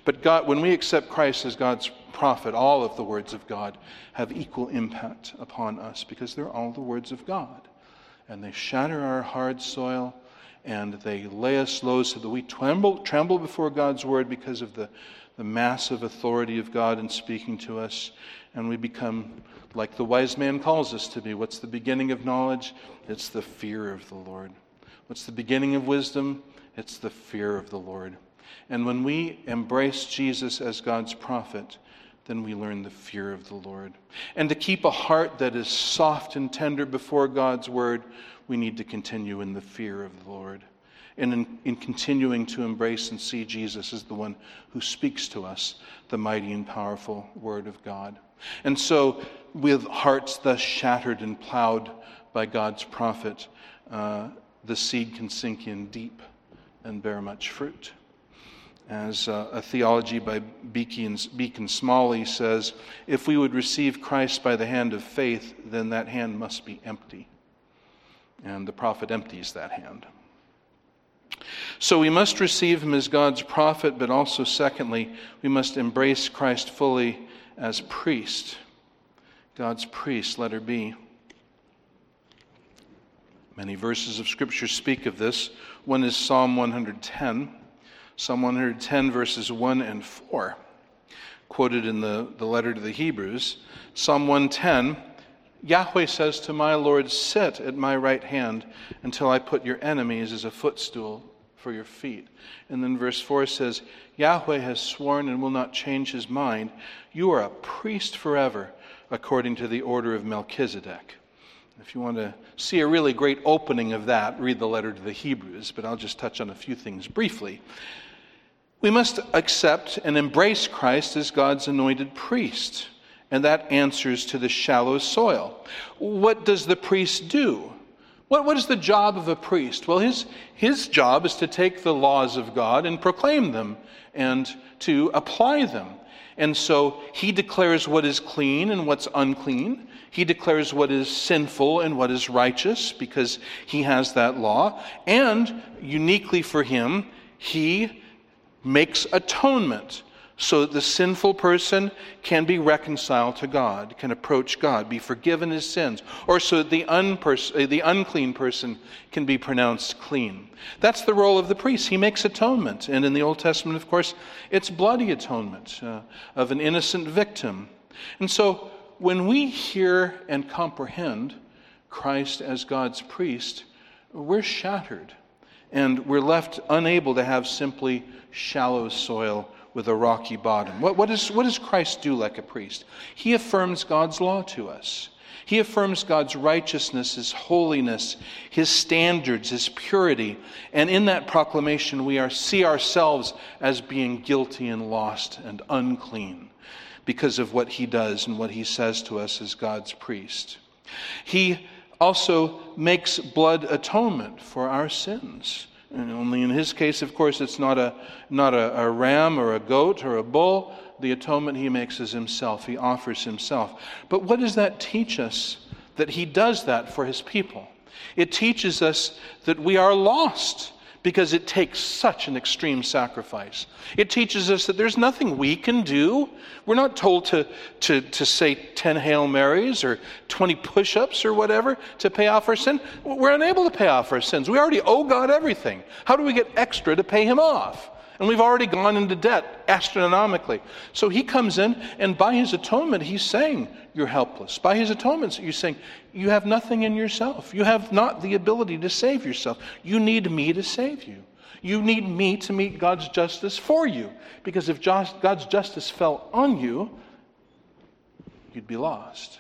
But God, when we accept Christ as God's prophet, all of the words of God have equal impact upon us because they're all the words of God. And they shatter our hard soil and they lay us low so that we tremble, tremble before God's word because of the, the massive authority of God in speaking to us. And we become like the wise man calls us to be. What's the beginning of knowledge? It's the fear of the Lord. What's the beginning of wisdom? It's the fear of the Lord. And when we embrace Jesus as God's prophet, then we learn the fear of the Lord. And to keep a heart that is soft and tender before God's word, we need to continue in the fear of the Lord. And in, in, continuing to embrace and see Jesus as the one who speaks to us the mighty and powerful word of God. And so, with hearts thus shattered and plowed by God's prophet, uh, the seed can sink in deep and bear much fruit. As uh, a theology by Beeke, Beacon Smalley says, if we would receive Christ by the hand of faith, then that hand must be empty. And the prophet empties that hand. So we must receive him as God's prophet, but also, secondly, we must embrace Christ fully as priest. God's priest, letter B. Many verses of Scripture speak of this. One is Psalm 110. Psalm 110, verses 1 and 4, quoted in the, the letter to the Hebrews. Psalm 110 Yahweh says to my Lord, Sit at my right hand until I put your enemies as a footstool for your feet. And then verse 4 says, Yahweh has sworn and will not change his mind. You are a priest forever, according to the order of Melchizedek. If you want to see a really great opening of that, read the letter to the Hebrews, but I'll just touch on a few things briefly. We must accept and embrace Christ as God's anointed priest, and that answers to the shallow soil. What does the priest do? What, what is the job of a priest? Well, his, his job is to take the laws of God and proclaim them and to apply them. And so he declares what is clean and what's unclean. He declares what is sinful and what is righteous because he has that law. And uniquely for him, he makes atonement so that the sinful person can be reconciled to God, can approach God, be forgiven his sins, or so that the, unpers- uh, the unclean person can be pronounced clean. That's the role of the priest. He makes atonement. And in the Old Testament, of course, it's bloody atonement uh, of an innocent victim. And so when we hear and comprehend Christ as God's priest, we're shattered and we're left unable to have simply shallow soil with a rocky bottom. What, what, is, what does Christ do like a priest? He affirms God's law to us. He affirms God's righteousness, His holiness, His standards, His purity. And in that proclamation, we are, see ourselves as being guilty and lost and unclean because of what He does and what He says to us as God's priest. He also makes blood atonement for our sins. And only in his case, of course, it's not, a, not a, a ram or a goat or a bull. The atonement he makes is himself. He offers himself. But what does that teach us that he does that for his people? It teaches us that we are lost because it takes such an extreme sacrifice. It teaches us that there's nothing we can do. We're not told to, to, to say 10 Hail Marys or 20 push ups or whatever to pay off our sin. We're unable to pay off our sins. We already owe God everything. How do we get extra to pay Him off? And we've already gone into debt astronomically. So he comes in, and by his atonement, he's saying, You're helpless. By his atonement, he's saying, You have nothing in yourself. You have not the ability to save yourself. You need me to save you. You need me to meet God's justice for you. Because if God's justice fell on you, you'd be lost.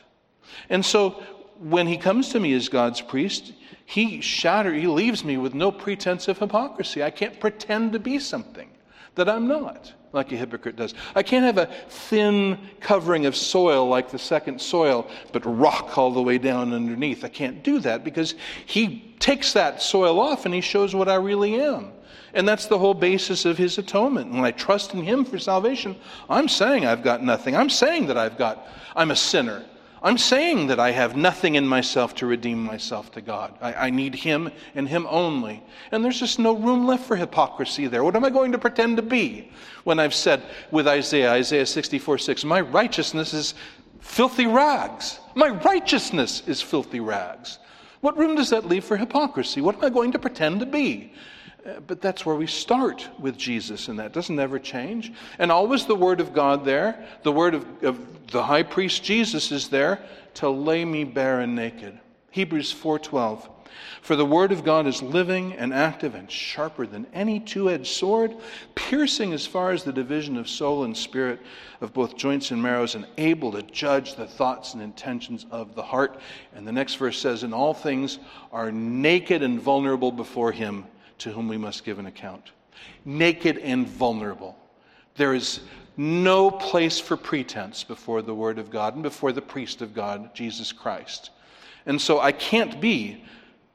And so when he comes to me as God's priest, he shatters, he leaves me with no pretense of hypocrisy. I can't pretend to be something that I'm not, like a hypocrite does. I can't have a thin covering of soil like the second soil, but rock all the way down underneath. I can't do that because he takes that soil off and he shows what I really am. And that's the whole basis of his atonement. When I trust in him for salvation, I'm saying I've got nothing. I'm saying that I've got, I'm a sinner. I'm saying that I have nothing in myself to redeem myself to God. I, I, need Him and Him only. And there's just no room left for hypocrisy there. What am I going to pretend to be when I've said with Isaiah, Isaiah 64 6, my righteousness is filthy rags? My righteousness is filthy rags. What room does that leave for hypocrisy? What am I going to pretend to be? Uh, but that's where we start with Jesus, and that doesn't ever change. And always the Word of God there, the Word of, of the high priest Jesus is there to lay me bare and naked. Hebrews 4:12. For the word of God is living and active and sharper than any two-edged sword, piercing as far as the division of soul and spirit, of both joints and marrows, and able to judge the thoughts and intentions of the heart. And the next verse says, "In all things are naked and vulnerable before him." to whom we must give an account. Naked and vulnerable. There is no place for pretense before the Word of God and before the priest of God, Jesus Christ. And so I can't be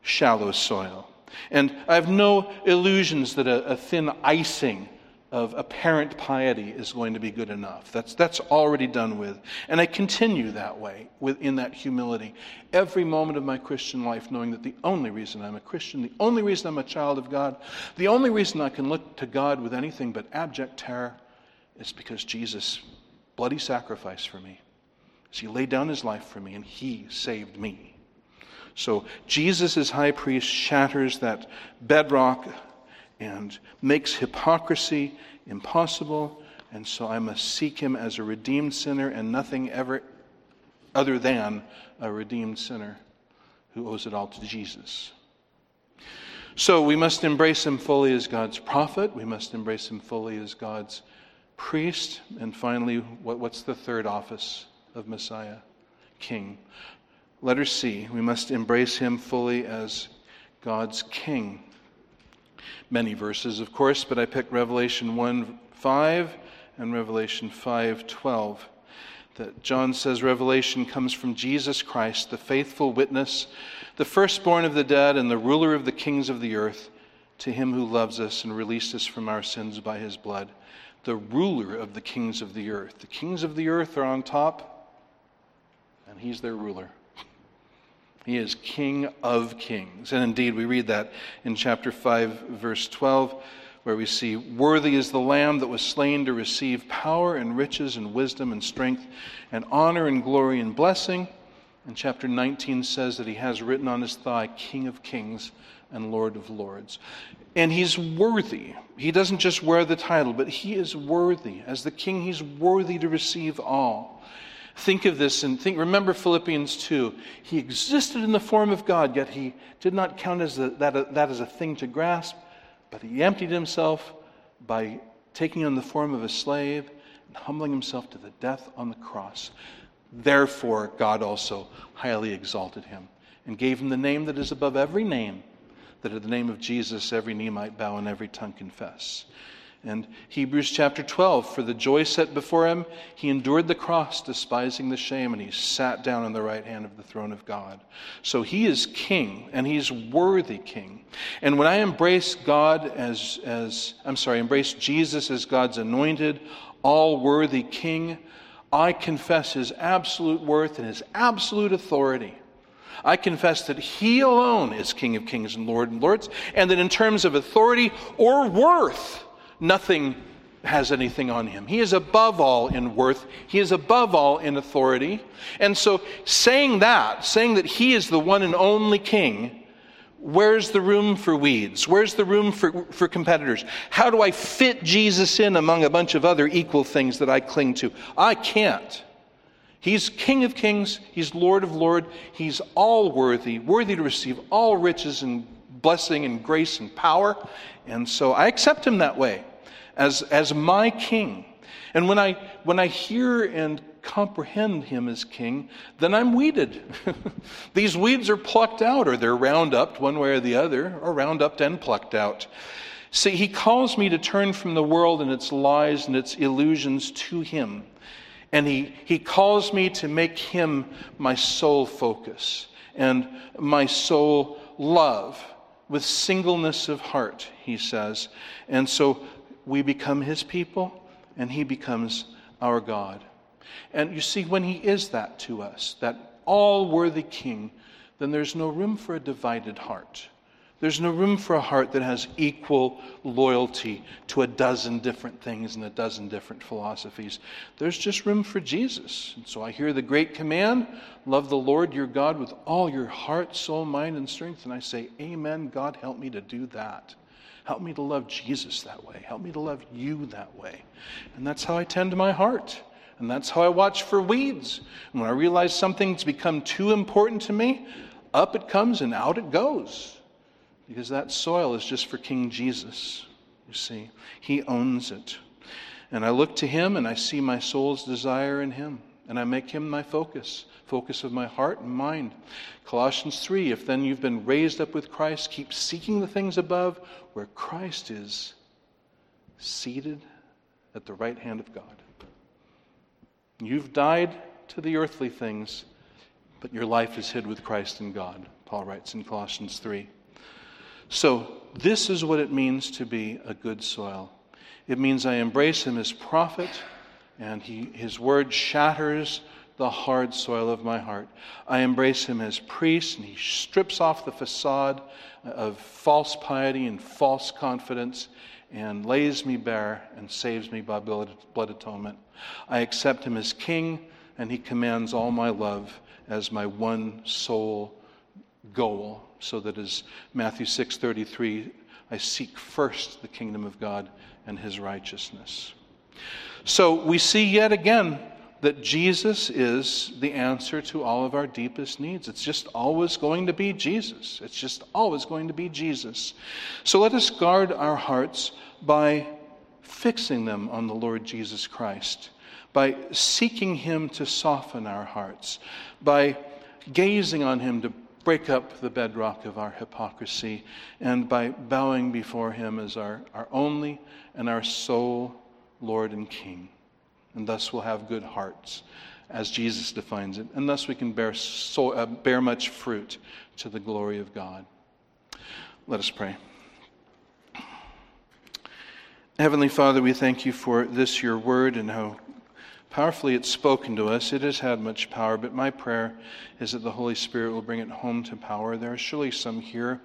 shallow soil. And I have no illusions that a, a thin icing of apparent piety is going to be good enough. That's, that's already done with. And I continue that way, within that humility, every moment of my Christian life, knowing that the only reason I'm a Christian, the only reason I'm a child of God, the only reason I can look to God with anything but abject terror is because Jesus' bloody sacrifice for me. He laid down his life for me, and he saved me. So Jesus, as high priest, shatters that bedrock and makes hypocrisy impossible. And so I must seek him as a redeemed sinner and nothing ever other than a redeemed sinner who owes it all to Jesus. So we must embrace him fully as God's prophet. We must embrace him fully as God's priest. And finally, what, what's the third office of Messiah? King. Letter C, we must embrace him fully as God's king many verses, of course, but I picked Revelation 1 5 and Revelation 5 12. that John says revelation comes from Jesus Christ, the faithful witness, the firstborn of the dead, and the ruler of the kings of the earth, to him who loves us and released us from our sins by his blood, the ruler of the kings of the earth. The kings of the earth are on top, and he's their ruler. He is King of kings. And indeed, we read that in chapter 5, verse 12 where we see, Worthy is the Lamb that was slain to receive power and riches and wisdom and strength and honor and glory and blessing. And chapter 19 says that he has written on his thigh, King of kings and Lord of lords. And he's worthy. He doesn't just wear the title, but he is worthy. As the king, he's worthy to receive all. Think of this and think, remember Philippians 2. He existed in the form of God, yet he did not count as a, that, that as a thing to grasp, but he emptied himself by taking on the form of a slave and humbling himself to the death on the cross. Therefore, God also highly exalted him and gave him the name that is above every name, that at the name of Jesus every knee might bow and every tongue confess. And Hebrews chapter 12, for the joy set before him, he endured the cross, despising the shame, and he sat down on the right hand of the throne of God. So he is king, and he's worthy king. And when I embrace God as, as I'm sorry, embrace Jesus as God's anointed, all worthy king, I confess his absolute worth and his absolute authority. I confess that He alone is King of kings and Lord and lords, and that in terms of authority or worth, nothing has anything on him. He is above all in worth, he is above all in authority. And so, saying that, saying that he is the one and only king, where's the room for weeds? Where's the room for, for competitors? How do I fit Jesus in among a bunch of other equal things that I cling to? I can't. He's King of kings, He's Lord of lords, He's all worthy, worthy to receive all riches and blessing and grace and power. And so I accept him that way as, as my king. And when I, when I hear and comprehend him as king, then I'm weeded. These weeds are plucked out, or they're round up one way or the other, or round up and plucked out. See, he calls me to turn from the world and its lies and its illusions to him. And he, he calls me to make him my sole focus and my sole love with singleness of heart, he says. And so we become his people, and he becomes our God. And you see, when he is that to us, that all worthy king, then there's no room for a divided heart. There's no room for a heart that has equal loyalty to a dozen different things and a dozen different philosophies. There's just room for Jesus. And so I hear the great command love the Lord your God with all your heart, soul, mind, and strength. And I say, Amen. God, help me to do that. Help me to love Jesus that way. Help me to love you that way. And that's how I tend my heart. And that's how I watch for weeds. And when I realize something's become too important to me, up it comes and out it goes because that soil is just for King Jesus. You see, He owns it. And I look to Him and I see my soul's desire in Him. And I make Him my focus, focus of my heart and mind. Colossians 3 If then you've been raised up with Christ, keep seeking the things above where Christ is seated at the right hand of God. You've died to the earthly things, but your life is hid with Christ in God, Paul writes in Colossians 3. So, this is what it means to be a good soil. It means I embrace him as prophet, and he, his word shatters the hard soil of my heart. I embrace him as priest, and he strips off the facade of false piety and false confidence and lays me bare and saves me by blood atonement. I accept him as king, and he commands all my love as my one sole goal so that as Matthew 6:33 I seek first the kingdom of God and his righteousness. So we see yet again that Jesus is the answer to all of our deepest needs. It's just always going to be Jesus. It's just always going to be Jesus. So let us guard our hearts by fixing them on the Lord Jesus Christ, by seeking Him to soften our hearts, by gazing on Him to break up the bedrock of our hypocrisy, and by bowing before Him as our, our only and our sole Lord and King. And thus we'll have good hearts as Jesus defines it, and thus we can bear, so, uh, bear much fruit to the glory of God. Let us pray. Heavenly Father, we thank you for this, your word, and how powerfully it's spoken to us. It has had much power, but my prayer is that the Holy Spirit will bring it home to power. There are surely some here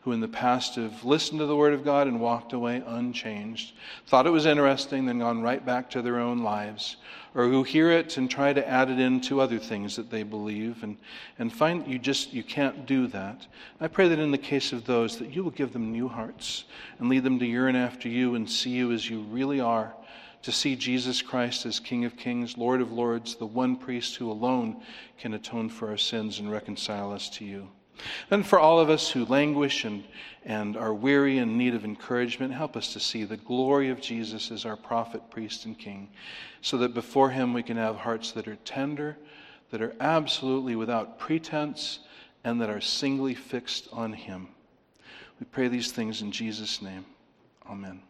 who in the past have listened to the Word of God and walked away unchanged, thought it was interesting, then gone right back to their own lives, or who hear it and try to add it into other things that they believe and, and find you just you can't do that. I pray that in the case of those that you will give them new hearts and lead them to yearn after you and see you as you really are to see Jesus Christ as King of Kings, Lord of Lords, the one priest who alone can atone for our sins and reconcile us to you. And for all of us who languish and, and are weary and need of encouragement, help us to see the glory of Jesus as our prophet, priest, and king, so that before him we can have hearts that are tender, that are absolutely without pretense, and that are singly fixed on him. We pray these things in Jesus' name. Amen.